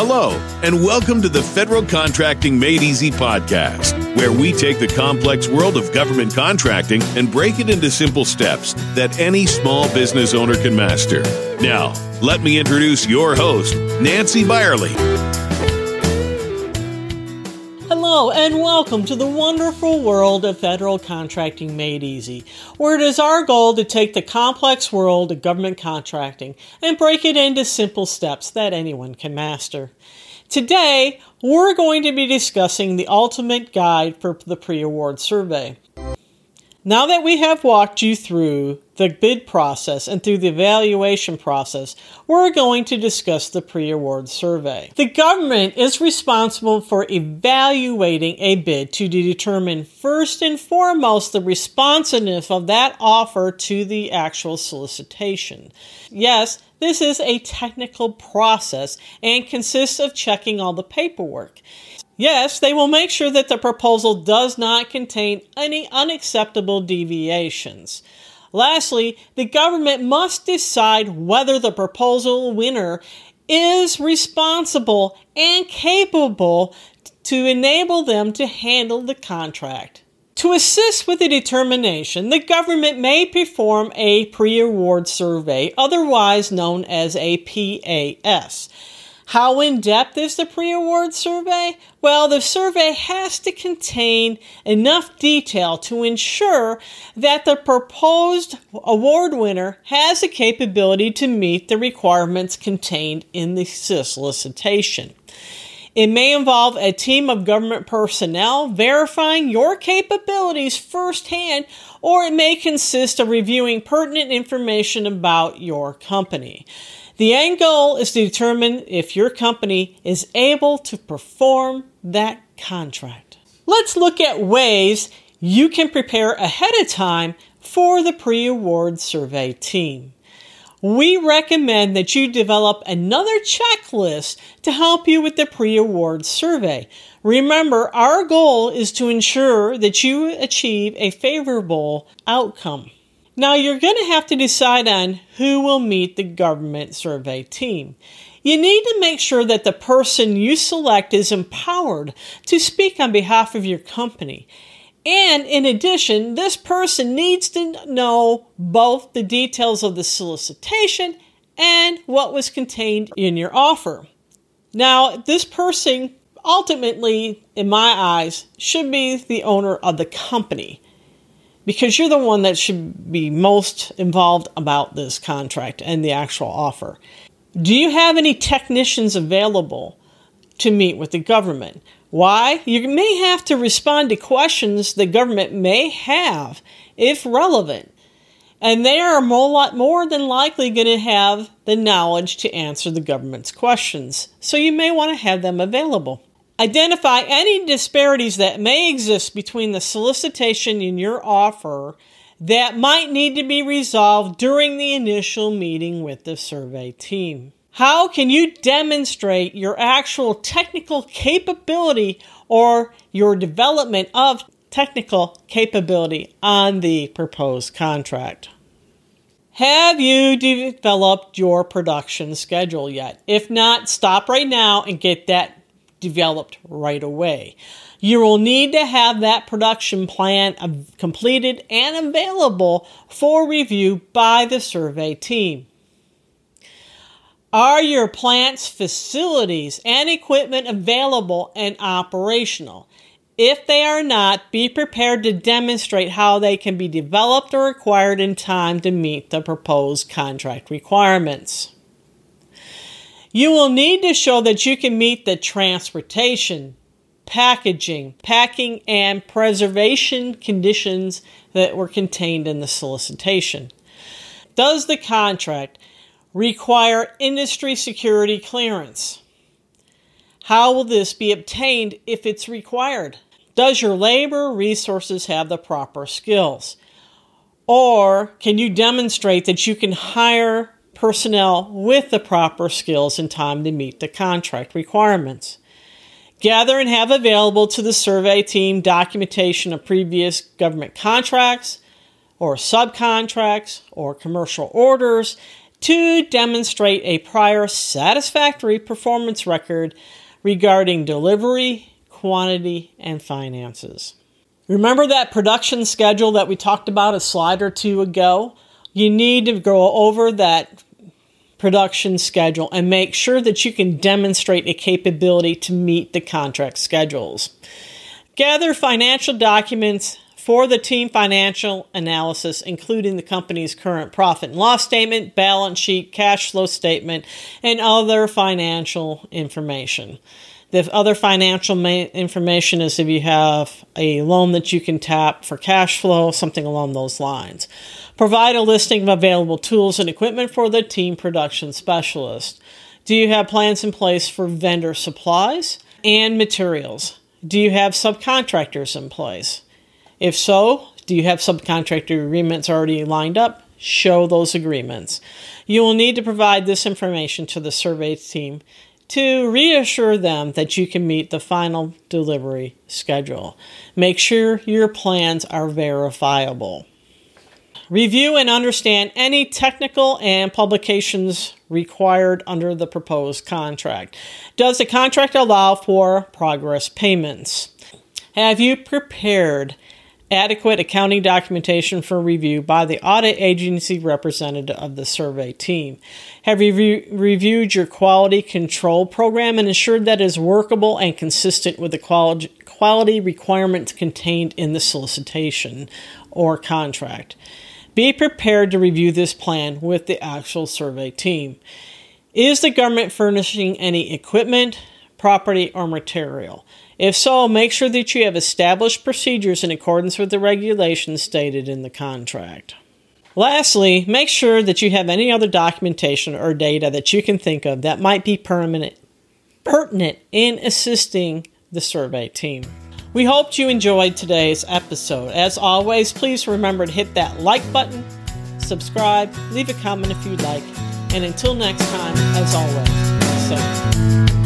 Hello, and welcome to the Federal Contracting Made Easy podcast, where we take the complex world of government contracting and break it into simple steps that any small business owner can master. Now, let me introduce your host, Nancy Byerly. Hello, and welcome to the wonderful world of federal contracting made easy, where it is our goal to take the complex world of government contracting and break it into simple steps that anyone can master. Today, we're going to be discussing the ultimate guide for the pre award survey. Now that we have walked you through the bid process and through the evaluation process, we're going to discuss the pre award survey. The government is responsible for evaluating a bid to determine first and foremost the responsiveness of that offer to the actual solicitation. Yes, this is a technical process and consists of checking all the paperwork. Yes, they will make sure that the proposal does not contain any unacceptable deviations. Lastly, the government must decide whether the proposal winner is responsible and capable to enable them to handle the contract. To assist with the determination, the government may perform a pre award survey, otherwise known as a PAS. How in depth is the pre award survey? Well, the survey has to contain enough detail to ensure that the proposed award winner has the capability to meet the requirements contained in the solicitation. It may involve a team of government personnel verifying your capabilities firsthand, or it may consist of reviewing pertinent information about your company. The end goal is to determine if your company is able to perform that contract. Let's look at ways you can prepare ahead of time for the pre award survey team. We recommend that you develop another checklist to help you with the pre award survey. Remember, our goal is to ensure that you achieve a favorable outcome. Now, you're going to have to decide on who will meet the government survey team. You need to make sure that the person you select is empowered to speak on behalf of your company. And in addition, this person needs to know both the details of the solicitation and what was contained in your offer. Now, this person ultimately, in my eyes, should be the owner of the company because you're the one that should be most involved about this contract and the actual offer. Do you have any technicians available to meet with the government? Why? You may have to respond to questions the government may have if relevant. And they are more, than likely going to have the knowledge to answer the government's questions. So you may want to have them available. Identify any disparities that may exist between the solicitation and your offer that might need to be resolved during the initial meeting with the survey team. How can you demonstrate your actual technical capability or your development of technical capability on the proposed contract? Have you developed your production schedule yet? If not, stop right now and get that developed right away. You will need to have that production plan completed and available for review by the survey team. Are your plant's facilities and equipment available and operational? If they are not, be prepared to demonstrate how they can be developed or acquired in time to meet the proposed contract requirements. You will need to show that you can meet the transportation, packaging, packing, and preservation conditions that were contained in the solicitation. Does the contract require industry security clearance? How will this be obtained if it's required? Does your labor resources have the proper skills? Or can you demonstrate that you can hire personnel with the proper skills and time to meet the contract requirements. Gather and have available to the survey team documentation of previous government contracts or subcontracts or commercial orders to demonstrate a prior satisfactory performance record regarding delivery, quantity, and finances. Remember that production schedule that we talked about a slide or two ago? You need to go over that production schedule and make sure that you can demonstrate a capability to meet the contract schedules. Gather financial documents for the team financial analysis, including the company's current profit and loss statement, balance sheet, cash flow statement, and other financial information. The other financial ma- information is if you have a loan that you can tap for cash flow, something along those lines. Provide a listing of available tools and equipment for the team production specialist. Do you have plans in place for vendor supplies and materials? Do you have subcontractors in place? If so, do you have subcontractor agreements already lined up? Show those agreements. You will need to provide this information to the survey team to reassure them that you can meet the final delivery schedule. Make sure your plans are verifiable. Review and understand any technical and publications required under the proposed contract. Does the contract allow for progress payments? Have you prepared adequate accounting documentation for review by the audit agency representative of the survey team. Have you re- reviewed your quality control program and ensured that it is workable and consistent with the quality, quality requirements contained in the solicitation or contract? Be prepared to review this plan with the actual survey team. Is the government furnishing any equipment, property, or material? If so, make sure that you have established procedures in accordance with the regulations stated in the contract. Lastly, make sure that you have any other documentation or data that you can think of that might be permanent, pertinent in assisting the survey team. We hope you enjoyed today's episode. As always, please remember to hit that like button, subscribe, leave a comment if you'd like, and until next time, as always, stay.